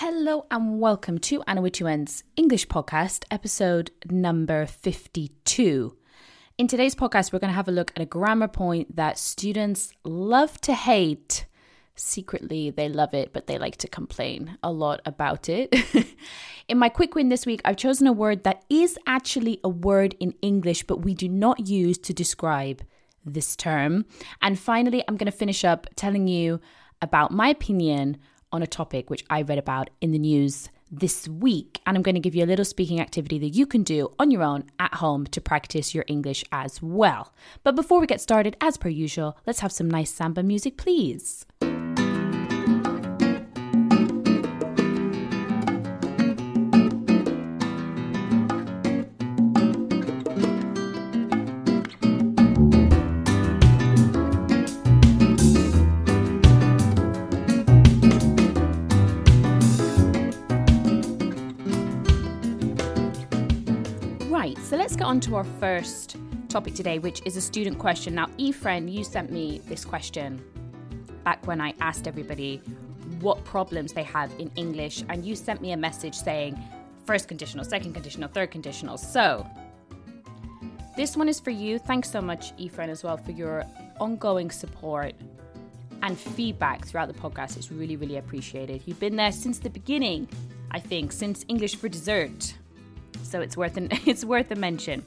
Hello and welcome to Anna English podcast, episode number 52. In today's podcast, we're going to have a look at a grammar point that students love to hate. Secretly, they love it, but they like to complain a lot about it. in my quick win this week, I've chosen a word that is actually a word in English, but we do not use to describe this term. And finally, I'm going to finish up telling you about my opinion on a topic which I read about in the news this week. And I'm going to give you a little speaking activity that you can do on your own at home to practice your English as well. But before we get started, as per usual, let's have some nice samba music, please. Let's get on to our first topic today, which is a student question. Now, Efren, you sent me this question back when I asked everybody what problems they have in English, and you sent me a message saying first conditional, second conditional, third conditional. So this one is for you. Thanks so much, Efren, as well, for your ongoing support and feedback throughout the podcast. It's really, really appreciated. You've been there since the beginning, I think, since English for Dessert so it's worth an, it's worth a mention.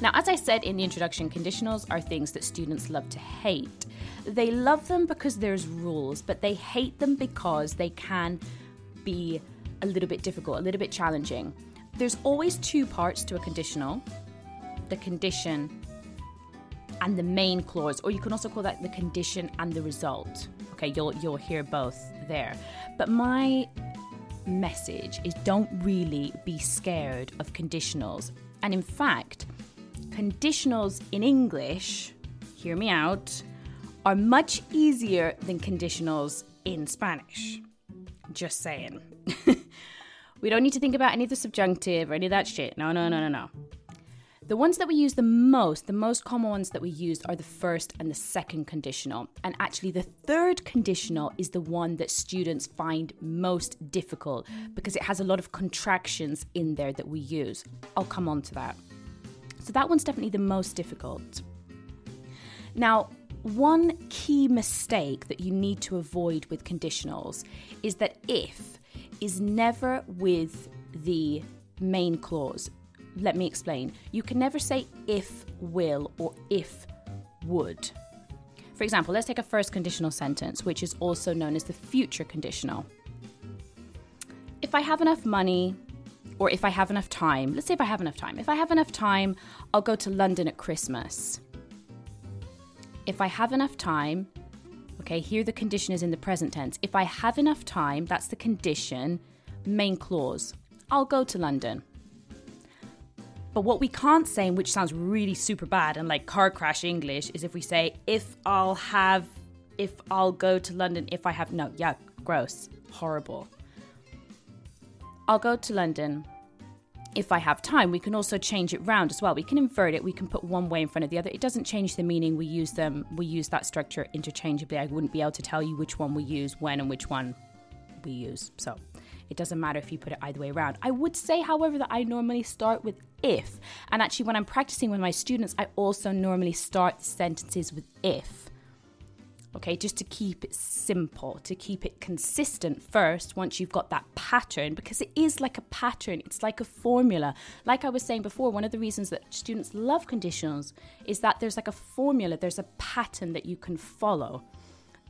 Now, as I said in the introduction, conditionals are things that students love to hate. They love them because there's rules, but they hate them because they can be a little bit difficult, a little bit challenging. There's always two parts to a conditional the condition and the main clause, or you can also call that the condition and the result. Okay, you'll you'll hear both there. But my message is don't really be scared of conditionals. And in fact, conditionals in English, hear me out, are much easier than conditionals in Spanish. Just saying. we don't need to think about any of the subjunctive or any of that shit. No, no, no, no, no. The ones that we use the most, the most common ones that we use are the first and the second conditional. And actually, the third conditional is the one that students find most difficult because it has a lot of contractions in there that we use. I'll come on to that. So, that one's definitely the most difficult. Now, one key mistake that you need to avoid with conditionals is that if is never with the main clause. Let me explain. You can never say if will or if would. For example, let's take a first conditional sentence, which is also known as the future conditional. If I have enough money, or if I have enough time, let's say if I have enough time. If I have enough time, I'll go to London at Christmas. If I have enough time, okay, here the condition is in the present tense. If I have enough time, that's the condition, main clause. I'll go to London. But what we can't say, which sounds really super bad and like car crash English, is if we say, if I'll have, if I'll go to London, if I have, no, yeah, gross, horrible. I'll go to London if I have time. We can also change it round as well. We can invert it. We can put one way in front of the other. It doesn't change the meaning. We use them, we use that structure interchangeably. I wouldn't be able to tell you which one we use when and which one we use. So it doesn't matter if you put it either way around. I would say, however, that I normally start with if. And actually, when I'm practicing with my students, I also normally start sentences with if. Okay, just to keep it simple, to keep it consistent first, once you've got that pattern, because it is like a pattern, it's like a formula. Like I was saying before, one of the reasons that students love conditionals is that there's like a formula, there's a pattern that you can follow.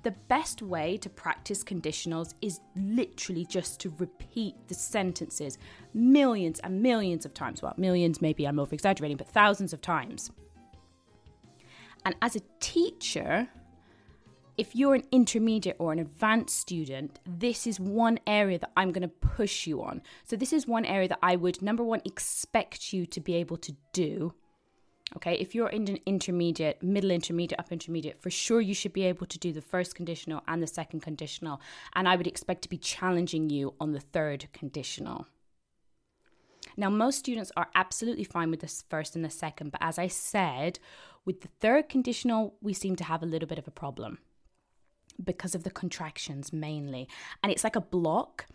The best way to practice conditionals is literally just to repeat the sentences millions and millions of times. Well, millions, maybe I'm over exaggerating, but thousands of times. And as a teacher, if you're an intermediate or an advanced student, this is one area that I'm going to push you on. So, this is one area that I would, number one, expect you to be able to do. Okay, if you're in an intermediate, middle intermediate, up intermediate, for sure you should be able to do the first conditional and the second conditional. And I would expect to be challenging you on the third conditional. Now, most students are absolutely fine with the first and the second, but as I said, with the third conditional, we seem to have a little bit of a problem because of the contractions mainly. And it's like a block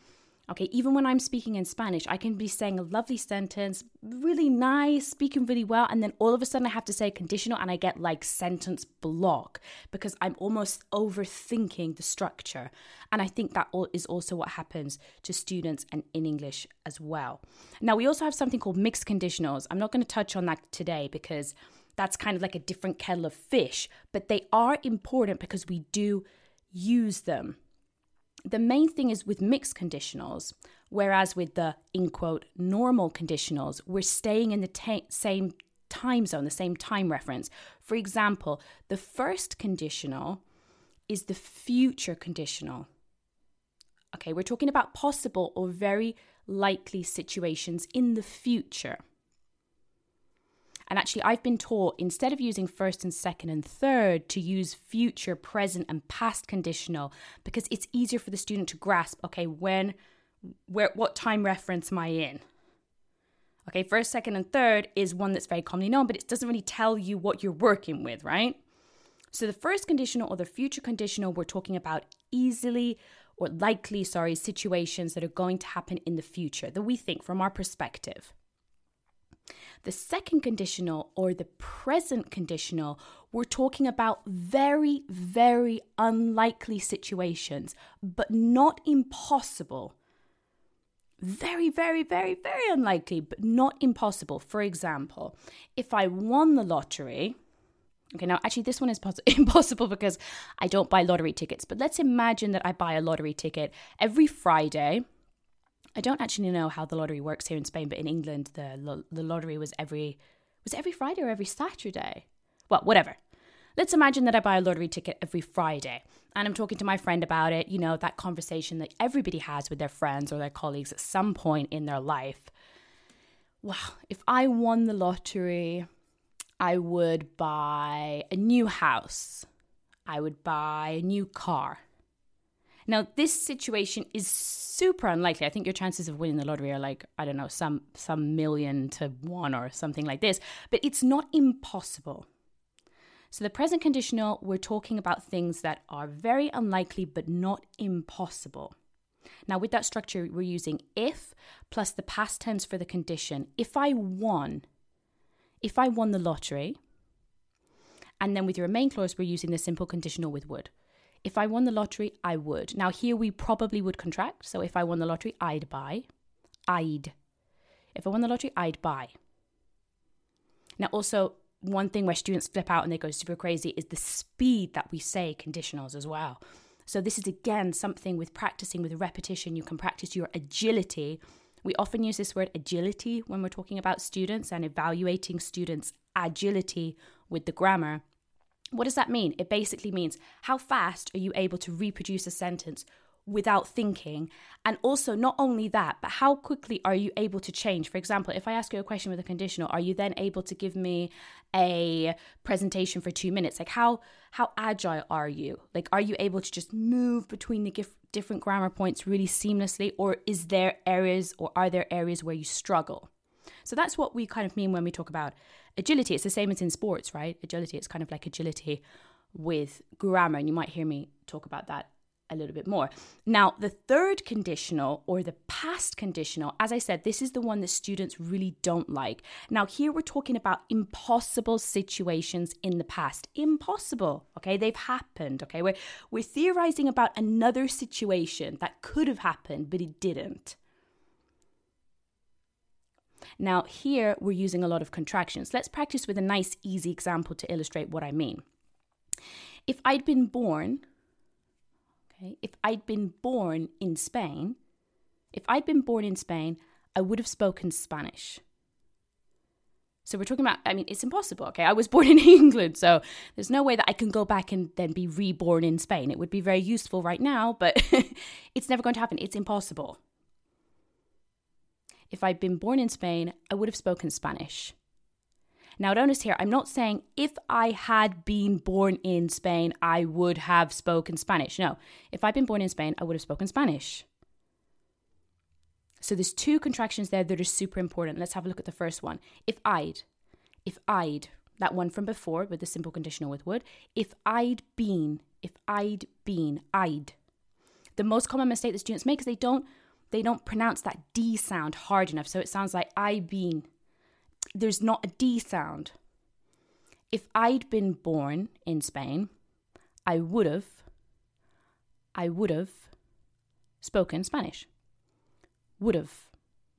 Okay, even when I'm speaking in Spanish, I can be saying a lovely sentence, really nice, speaking really well, and then all of a sudden I have to say conditional and I get like sentence block because I'm almost overthinking the structure. And I think that is also what happens to students and in English as well. Now, we also have something called mixed conditionals. I'm not going to touch on that today because that's kind of like a different kettle of fish, but they are important because we do use them the main thing is with mixed conditionals, whereas with the in quote normal conditionals, we're staying in the ta- same time zone, the same time reference. For example, the first conditional is the future conditional. Okay, we're talking about possible or very likely situations in the future. And actually, I've been taught instead of using first and second and third, to use future, present, and past conditional because it's easier for the student to grasp okay, when, where, what time reference am I in? Okay, first, second, and third is one that's very commonly known, but it doesn't really tell you what you're working with, right? So the first conditional or the future conditional, we're talking about easily or likely, sorry, situations that are going to happen in the future that we think from our perspective. The second conditional or the present conditional, we're talking about very, very unlikely situations, but not impossible. Very, very, very, very unlikely, but not impossible. For example, if I won the lottery, Okay, now actually, this one is poss- impossible because I don't buy lottery tickets. But let's imagine that I buy a lottery ticket every Friday I don't actually know how the lottery works here in Spain, but in England, the lo- the lottery was every was every Friday or every Saturday. Well, whatever. Let's imagine that I buy a lottery ticket every Friday, and I'm talking to my friend about it. You know that conversation that everybody has with their friends or their colleagues at some point in their life. Wow, if I won the lottery, I would buy a new house. I would buy a new car. Now, this situation is super unlikely. I think your chances of winning the lottery are like, I don't know, some some million to one or something like this, but it's not impossible. So the present conditional, we're talking about things that are very unlikely but not impossible. Now, with that structure, we're using if plus the past tense for the condition. If I won, if I won the lottery, and then with your main clause, we're using the simple conditional with would. If I won the lottery, I would. Now, here we probably would contract. So if I won the lottery, I'd buy. I'd. If I won the lottery, I'd buy. Now, also, one thing where students flip out and they go super crazy is the speed that we say conditionals as well. So, this is again something with practicing with repetition. You can practice your agility. We often use this word agility when we're talking about students and evaluating students' agility with the grammar. What does that mean? It basically means how fast are you able to reproduce a sentence without thinking? And also, not only that, but how quickly are you able to change? For example, if I ask you a question with a conditional, are you then able to give me a presentation for two minutes? Like, how how agile are you? Like, are you able to just move between the gif- different grammar points really seamlessly, or is there areas or are there areas where you struggle? So that's what we kind of mean when we talk about agility. It's the same as in sports, right? Agility, it's kind of like agility with grammar. And you might hear me talk about that a little bit more. Now, the third conditional or the past conditional, as I said, this is the one that students really don't like. Now, here we're talking about impossible situations in the past. Impossible, okay? They've happened, okay? We're, we're theorizing about another situation that could have happened, but it didn't. Now, here we're using a lot of contractions. Let's practice with a nice, easy example to illustrate what I mean. If I'd been born, okay, if I'd been born in Spain, if I'd been born in Spain, I would have spoken Spanish. So we're talking about, I mean, it's impossible, okay? I was born in England, so there's no way that I can go back and then be reborn in Spain. It would be very useful right now, but it's never going to happen. It's impossible if I'd been born in Spain, I would have spoken Spanish. Now, notice here, I'm not saying if I had been born in Spain, I would have spoken Spanish. No, if I'd been born in Spain, I would have spoken Spanish. So there's two contractions there that are super important. Let's have a look at the first one. If I'd, if I'd, that one from before with the simple conditional with would. If I'd been, if I'd been, I'd. The most common mistake that students make is they don't they don't pronounce that D sound hard enough. So it sounds like I been. There's not a D sound. If I'd been born in Spain, I would have, I would have spoken Spanish. Would have,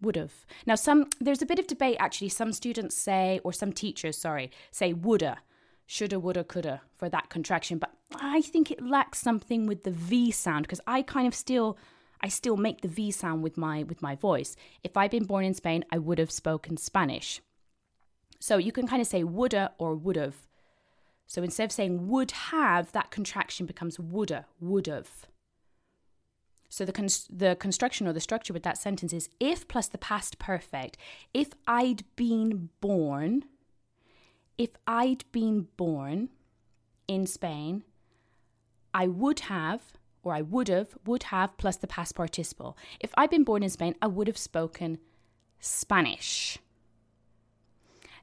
would have. Now, some there's a bit of debate actually. Some students say, or some teachers, sorry, say woulda, shoulda, woulda, coulda for that contraction. But I think it lacks something with the V sound because I kind of still I still make the V sound with my with my voice. If I'd been born in Spain, I would have spoken Spanish. So you can kind of say woulda or would have. So instead of saying would have, that contraction becomes woulda, would have. So the the construction or the structure with that sentence is if plus the past perfect. If I'd been born, if I'd been born in Spain, I would have or I would have, would have plus the past participle. If I'd been born in Spain, I would have spoken Spanish.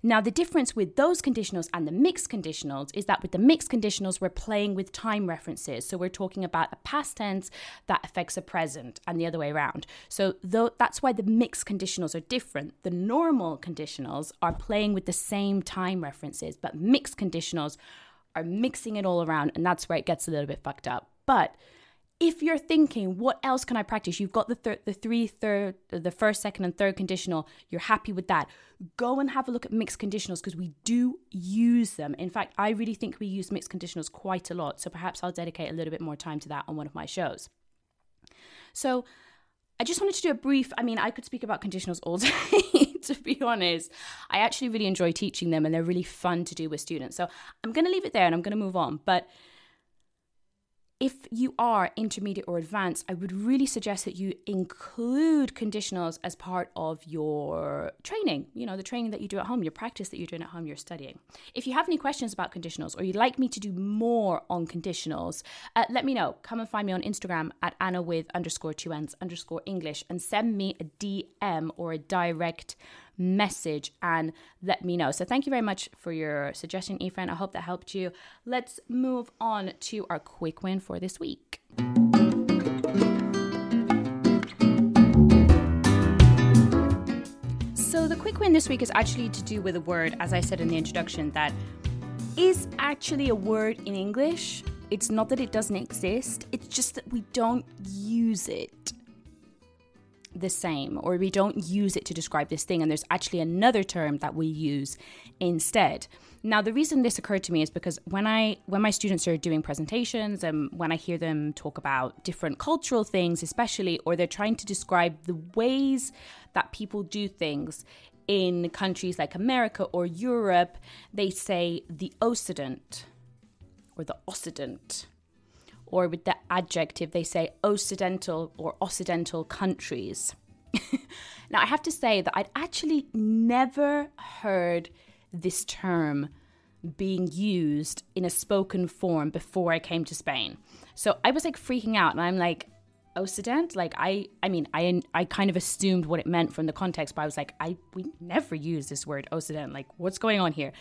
Now, the difference with those conditionals and the mixed conditionals is that with the mixed conditionals, we're playing with time references. So we're talking about a past tense that affects a present and the other way around. So that's why the mixed conditionals are different. The normal conditionals are playing with the same time references, but mixed conditionals are mixing it all around, and that's where it gets a little bit fucked up. But if you're thinking, what else can I practice? You've got the third, the three, third, the first, second, and third conditional. You're happy with that. Go and have a look at mixed conditionals because we do use them. In fact, I really think we use mixed conditionals quite a lot. So perhaps I'll dedicate a little bit more time to that on one of my shows. So I just wanted to do a brief. I mean, I could speak about conditionals all day, to be honest. I actually really enjoy teaching them and they're really fun to do with students. So I'm going to leave it there and I'm going to move on. But if you are intermediate or advanced, I would really suggest that you include conditionals as part of your training, you know, the training that you do at home, your practice that you're doing at home, you're studying. If you have any questions about conditionals or you'd like me to do more on conditionals, uh, let me know. Come and find me on Instagram at Anna with underscore two ends underscore English and send me a DM or a direct message and let me know. So thank you very much for your suggestion, Efren. I hope that helped you. Let's move on to our quick win for this week. So the quick win this week is actually to do with a word, as I said in the introduction, that is actually a word in English. It's not that it doesn't exist, it's just that we don't use it the same or we don't use it to describe this thing and there's actually another term that we use instead. Now the reason this occurred to me is because when i when my students are doing presentations and when i hear them talk about different cultural things especially or they're trying to describe the ways that people do things in countries like america or europe they say the occident or the occident or with the adjective, they say Occidental or Occidental countries. now, I have to say that I'd actually never heard this term being used in a spoken form before I came to Spain. So I was like freaking out and I'm like, Occident? Like I I mean I I kind of assumed what it meant from the context, but I was like, I we never use this word Occident. Like what's going on here?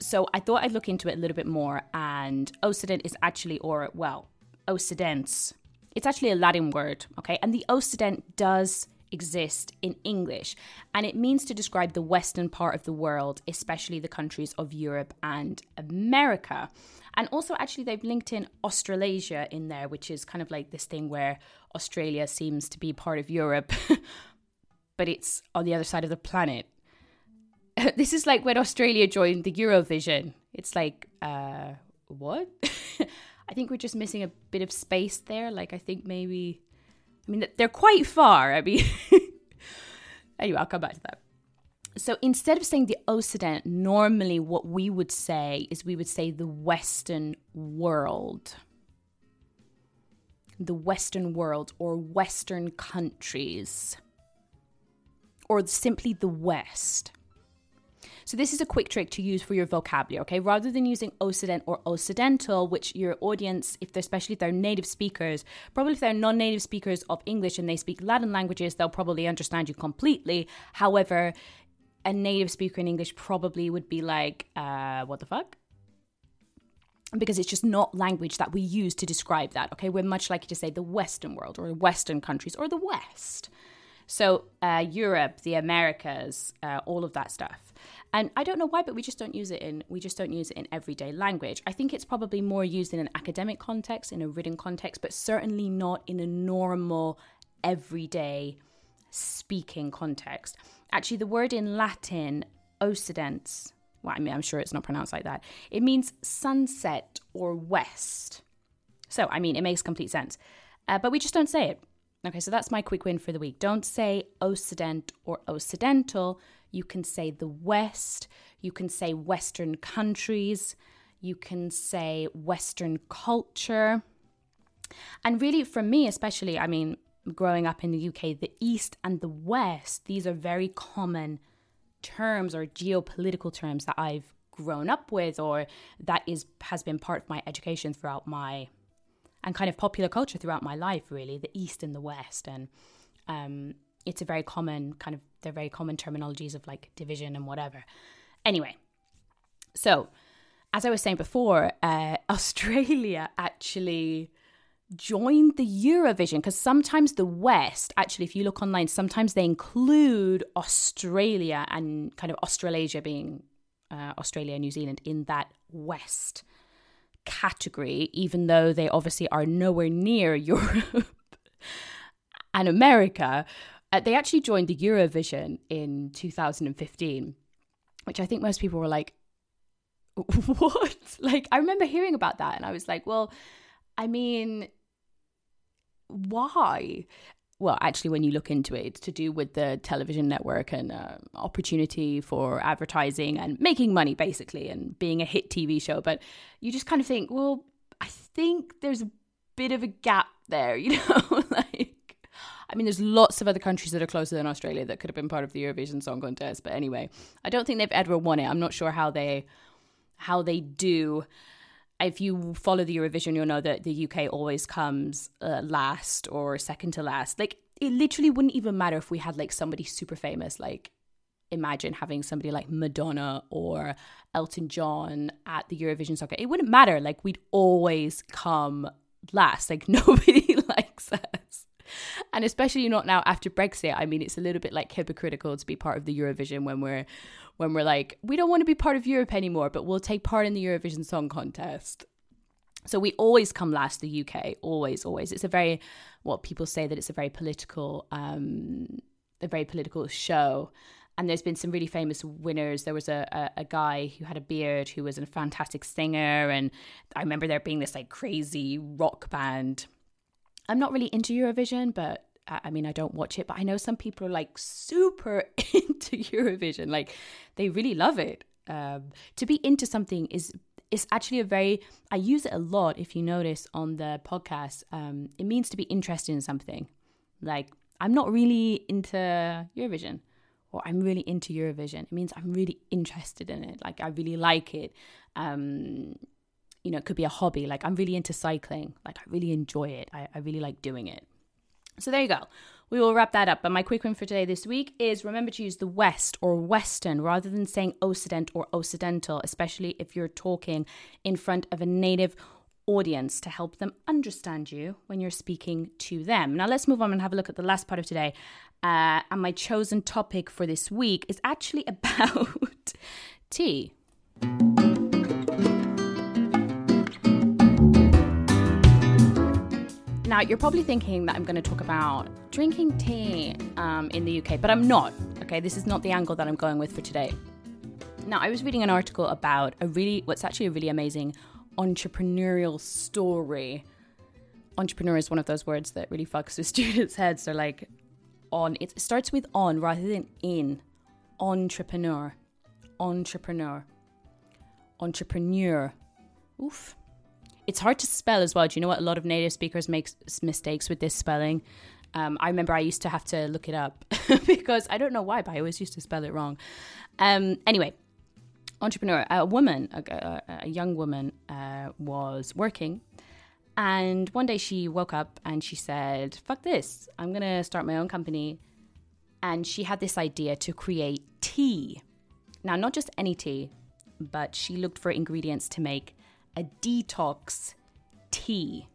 So I thought I'd look into it a little bit more. And Occident is actually, or well, Occidents. It's actually a Latin word, okay? And the Occident does exist in English, and it means to describe the western part of the world, especially the countries of Europe and America. And also, actually, they've linked in Australasia in there, which is kind of like this thing where Australia seems to be part of Europe, but it's on the other side of the planet. this is like when Australia joined the Eurovision. It's like, uh, what? I think we're just missing a bit of space there. Like, I think maybe, I mean, they're quite far. I mean, anyway, I'll come back to that. So instead of saying the Occident, normally what we would say is we would say the Western world. The Western world or Western countries. Or simply the West. So this is a quick trick to use for your vocabulary, okay? Rather than using Occident or Occidental, which your audience, if they're especially if they're native speakers, probably if they're non-native speakers of English and they speak Latin languages, they'll probably understand you completely. However, a native speaker in English probably would be like, uh, what the fuck? because it's just not language that we use to describe that. Okay, we're much likely to say the Western world or Western countries or the West. So, uh, Europe, the Americas, uh, all of that stuff. And I don't know why, but we just don't use it in we just don't use it in everyday language. I think it's probably more used in an academic context, in a written context, but certainly not in a normal everyday speaking context. Actually, the word in Latin, occidens, well, I mean, I'm sure it's not pronounced like that. It means sunset or west. So, I mean, it makes complete sense. Uh, but we just don't say it. Okay, so that's my quick win for the week. Don't say Occident or Occidental. You can say the West. You can say Western countries. You can say Western culture. And really, for me, especially, I mean, growing up in the UK, the East and the West, these are very common terms or geopolitical terms that I've grown up with or that is has been part of my education throughout my and kind of popular culture throughout my life, really, the East and the West. And um, it's a very common kind of, they're very common terminologies of like division and whatever. Anyway, so as I was saying before, uh, Australia actually joined the Eurovision because sometimes the West, actually, if you look online, sometimes they include Australia and kind of Australasia being uh, Australia and New Zealand in that West category, even though they obviously are nowhere near Europe and America. Uh, they actually joined the Eurovision in 2015, which I think most people were like, what? Like, I remember hearing about that and I was like, well, I mean, why? well, actually, when you look into it, it's to do with the television network and uh, opportunity for advertising and making money, basically, and being a hit TV show. But you just kind of think, well, I think there's a bit of a gap there, you know? like, I mean, there's lots of other countries that are closer than Australia that could have been part of the Eurovision Song Contest. But anyway, I don't think they've ever won it. I'm not sure how they how they do if you follow the Eurovision, you'll know that the UK always comes uh, last or second to last. Like, it literally wouldn't even matter if we had like somebody super famous. Like, imagine having somebody like Madonna or Elton John at the Eurovision Song. It wouldn't matter. Like, we'd always come last. Like, nobody likes us. And especially not now after Brexit. I mean, it's a little bit like hypocritical to be part of the Eurovision when we're when we're like, we don't want to be part of Europe anymore, but we'll take part in the Eurovision Song Contest. So we always come last, the UK, always, always. It's a very, what people say that it's a very political, um, a very political show. And there's been some really famous winners. There was a, a, a guy who had a beard who was a fantastic singer. And I remember there being this like crazy rock band. I'm not really into Eurovision, but I mean, I don't watch it, but I know some people are like super into Eurovision. Like they really love it. Um, to be into something is is actually a very I use it a lot. If you notice on the podcast, um, it means to be interested in something. Like I'm not really into Eurovision, or I'm really into Eurovision. It means I'm really interested in it. Like I really like it. Um, you know, it could be a hobby. Like I'm really into cycling. Like I really enjoy it. I, I really like doing it. So there you go. We will wrap that up. But my quick one for today this week is remember to use the West or Western rather than saying Occident or Occidental, especially if you're talking in front of a native audience to help them understand you when you're speaking to them. Now, let's move on and have a look at the last part of today. Uh, and my chosen topic for this week is actually about tea. Now, you're probably thinking that I'm going to talk about drinking tea um, in the UK, but I'm not. Okay, this is not the angle that I'm going with for today. Now, I was reading an article about a really, what's actually a really amazing entrepreneurial story. Entrepreneur is one of those words that really fucks with students' heads. They're like, on, it starts with on rather than in. Entrepreneur. Entrepreneur. Entrepreneur. Oof. It's hard to spell as well. Do you know what? A lot of native speakers make mistakes with this spelling. Um, I remember I used to have to look it up because I don't know why, but I always used to spell it wrong. Um, anyway, entrepreneur, a woman, a, a young woman, uh, was working. And one day she woke up and she said, fuck this, I'm going to start my own company. And she had this idea to create tea. Now, not just any tea, but she looked for ingredients to make a detox tea.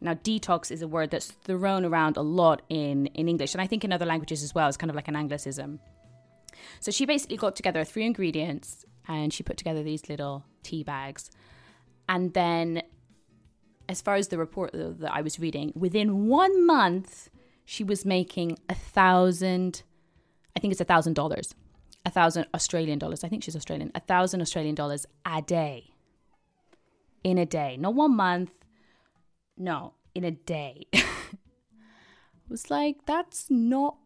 Now, detox is a word that's thrown around a lot in, in English, and I think in other languages as well. It's kind of like an anglicism. So she basically got together three ingredients and she put together these little tea bags. And then, as far as the report uh, that I was reading, within one month, she was making a thousand, I think it's a thousand dollars, a thousand Australian dollars. I think she's Australian, a thousand Australian dollars a day. In a day, not one month, no, in a day. I was like, that's not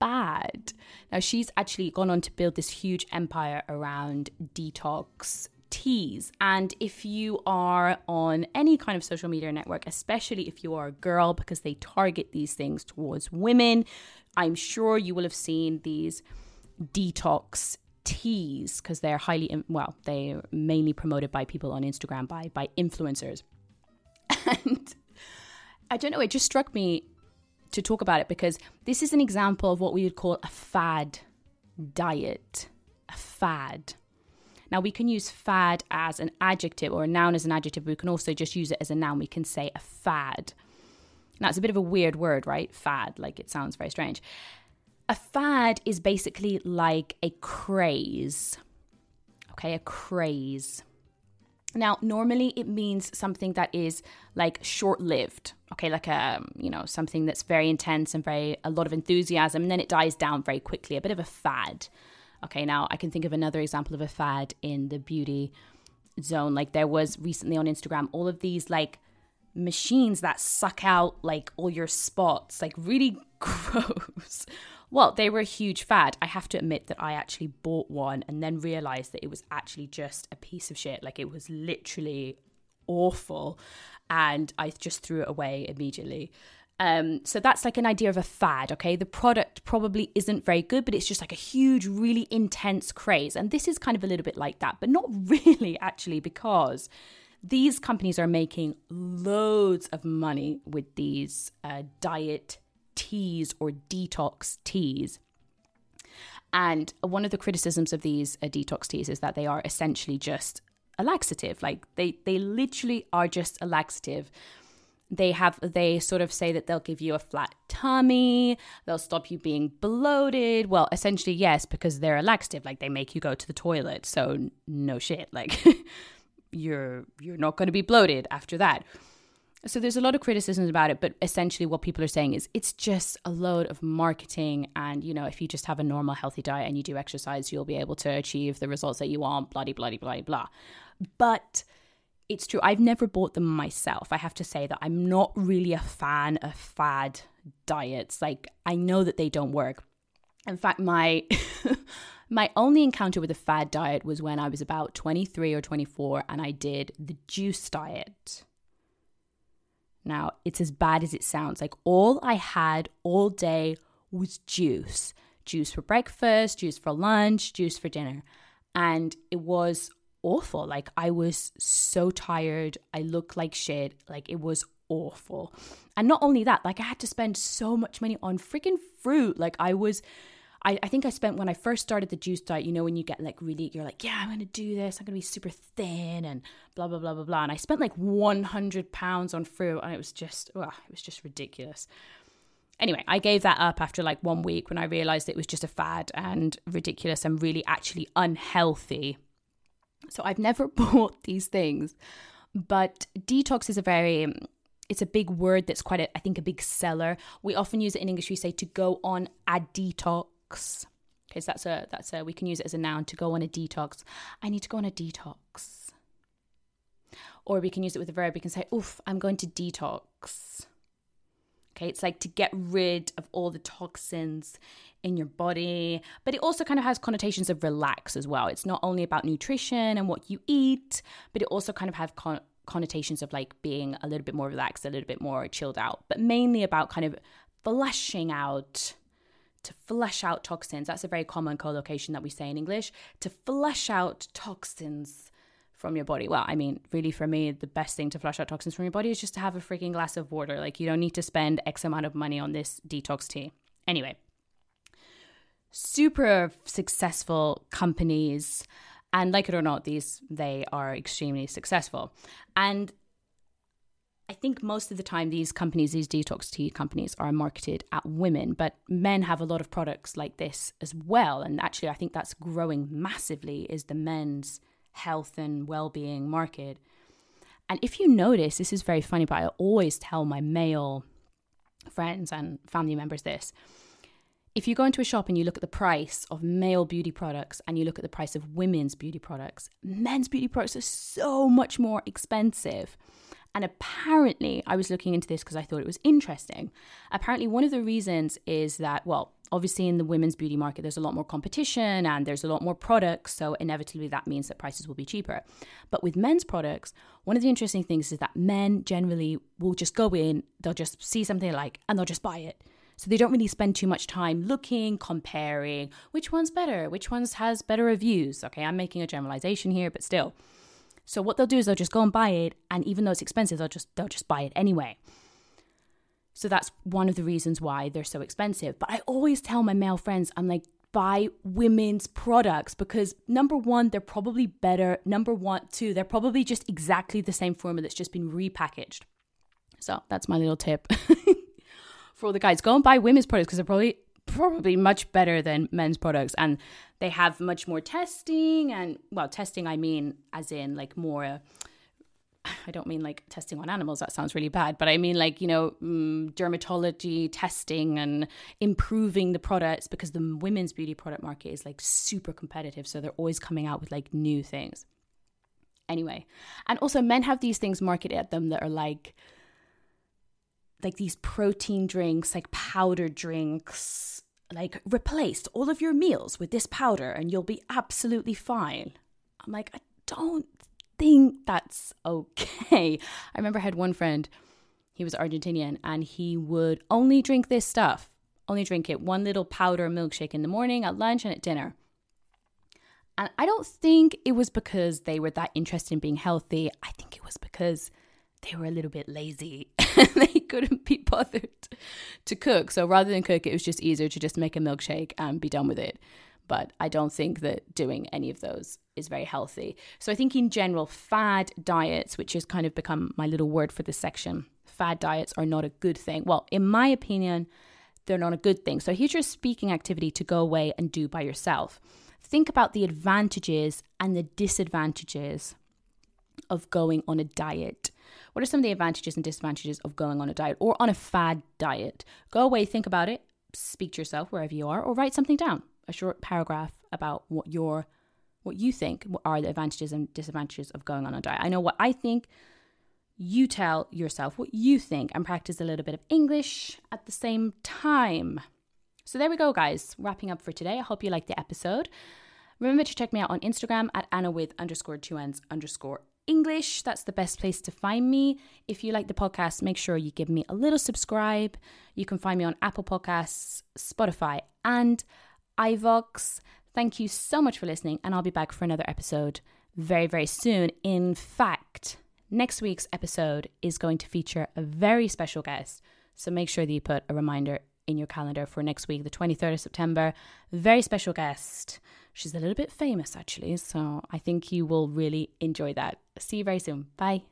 bad. Now, she's actually gone on to build this huge empire around detox teas. And if you are on any kind of social media network, especially if you are a girl, because they target these things towards women, I'm sure you will have seen these detox teas because they're highly well they're mainly promoted by people on instagram by by influencers and i don't know it just struck me to talk about it because this is an example of what we would call a fad diet. A fad. Now, we can use fad as an adjective or a noun as an adjective, but we can also just use it as a noun. We can say a fad. Now, it's a bit of a weird word, right? Fad, like it sounds very strange. A fad is basically like a craze. Okay, a craze. Now, normally it means something that is like short lived, okay, like a, um, you know, something that's very intense and very, a lot of enthusiasm, and then it dies down very quickly, a bit of a fad. Okay, now I can think of another example of a fad in the beauty zone. Like there was recently on Instagram all of these like machines that suck out like all your spots, like really gross. Well, they were a huge fad. I have to admit that I actually bought one and then realized that it was actually just a piece of shit. Like it was literally awful. And I just threw it away immediately. Um, so that's like an idea of a fad, okay? The product probably isn't very good, but it's just like a huge, really intense craze. And this is kind of a little bit like that, but not really actually, because these companies are making loads of money with these uh, diet teas or detox teas. And one of the criticisms of these uh, detox teas is that they are essentially just a laxative. Like they they literally are just a laxative. They have they sort of say that they'll give you a flat tummy, they'll stop you being bloated. Well, essentially yes, because they're a laxative. Like they make you go to the toilet. So no shit. Like you're you're not going to be bloated after that. So there's a lot of criticisms about it, but essentially what people are saying is it's just a load of marketing. And, you know, if you just have a normal healthy diet and you do exercise, you'll be able to achieve the results that you want, bloody, bloody, bloody, blah. But it's true. I've never bought them myself. I have to say that I'm not really a fan of fad diets. Like I know that they don't work. In fact, my my only encounter with a fad diet was when I was about 23 or 24 and I did the juice diet. Now, it's as bad as it sounds. Like all I had all day was juice juice for breakfast, juice for lunch, juice for dinner. And it was awful. Like I was so tired. I looked like shit. Like it was awful. And not only that, like I had to spend so much money on freaking fruit. Like I was I, I think I spent when I first started the juice diet, you know, when you get like really, you're like, yeah, I'm going to do this. I'm going to be super thin and blah, blah, blah, blah, blah. And I spent like 100 pounds on fruit and it was just, oh, it was just ridiculous. Anyway, I gave that up after like one week when I realized it was just a fad and ridiculous and really actually unhealthy. So I've never bought these things. But detox is a very it's a big word that's quite a, I think a big seller. We often use it in English. We say to go on a detox detox. Okay, so that's a that's a we can use it as a noun to go on a detox. I need to go on a detox. Or we can use it with a verb. We can say, "Oof, I'm going to detox." Okay, it's like to get rid of all the toxins in your body, but it also kind of has connotations of relax as well. It's not only about nutrition and what you eat, but it also kind of have con- connotations of like being a little bit more relaxed, a little bit more chilled out, but mainly about kind of flushing out to flush out toxins. That's a very common collocation that we say in English to flush out toxins from your body. Well, I mean, really, for me, the best thing to flush out toxins from your body is just to have a freaking glass of water. Like, you don't need to spend X amount of money on this detox tea. Anyway, super successful companies And like it or not, these they are extremely successful. And I think most of the time these companies, these detox tea companies, are marketed at women, but men have a lot of products like this as well. And actually, I think that's growing massively is the men's health and well-being market. And if you notice, this is very funny, but I always tell my male friends and family members this. If you go into a shop and you look at the price of male beauty products and you look at the price of women's beauty products, men's beauty products are so much more expensive. And apparently, I was looking into this because I thought it was interesting. Apparently, one of the reasons is that, well, obviously in the women's beauty market, there's a lot more competition and there's a lot more products. So, inevitably, that means that prices will be cheaper. But with men's products, one of the interesting things is that men generally will just go in, they'll just see something they like, and they'll just buy it. So they don't really spend too much time looking, comparing which one's better, which one's has better reviews. Okay, I'm making a generalization here, but still. So what they'll do is they'll just go and buy it, and even though it's expensive, they'll just they'll just buy it anyway. So that's one of the reasons why they're so expensive. But I always tell my male friends, I'm like, buy women's products because number one, they're probably better. Number one, two, they're probably just exactly the same formula that's just been repackaged. So that's my little tip for all the guys. Go and buy women's products because they're probably probably much better than men's products and they have much more testing and well testing i mean as in like more I don't mean like testing on animals, that sounds really bad, but I mean like, you know, um, dermatology testing and improving the products because the women's beauty product market is like super competitive. So they're always coming out with like new things. Anyway, and also men have these things marketed at them that are like, like these protein drinks, like powder drinks, like replaced all of your meals with this powder and you'll be absolutely fine. I'm like, I don't think that's okay. I remember I had one friend, he was Argentinian, and he would only drink this stuff, only drink it one little powder milkshake in the morning, at lunch, and at dinner. And I don't think it was because they were that interested in being healthy. I think it was because they were a little bit lazy they couldn't be bothered to cook. So rather than cook, it was just easier to just make a milkshake and be done with it. But I don't think that doing any of those is very healthy. So I think in general, fad diets, which has kind of become my little word for this section, fad diets are not a good thing. Well, in my opinion, they're not a good thing. So here's your speaking activity to go away and do by yourself. Think about the advantages and the disadvantages of going on a diet. What are some of the advantages and disadvantages of going on a diet or on a fad diet? Go away, think about it, speak to yourself wherever you are, or write something down, a short paragraph about what your what you think are the advantages and disadvantages of going on a diet. I know what I think. You tell yourself what you think and practice a little bit of English at the same time. So there we go, guys. Wrapping up for today. I hope you liked the episode. Remember to check me out on Instagram at Anna with underscore two ends underscore English. That's the best place to find me. If you like the podcast, make sure you give me a little subscribe. You can find me on Apple Podcasts, Spotify, and iVoox. Thank you so much for listening, and I'll be back for another episode very, very soon. In fact, next week's episode is going to feature a very special guest. So make sure that you put a reminder in your calendar for next week, the 23rd of September. Very special guest. She's a little bit famous, actually. So I think you will really enjoy that. See you very soon. Bye.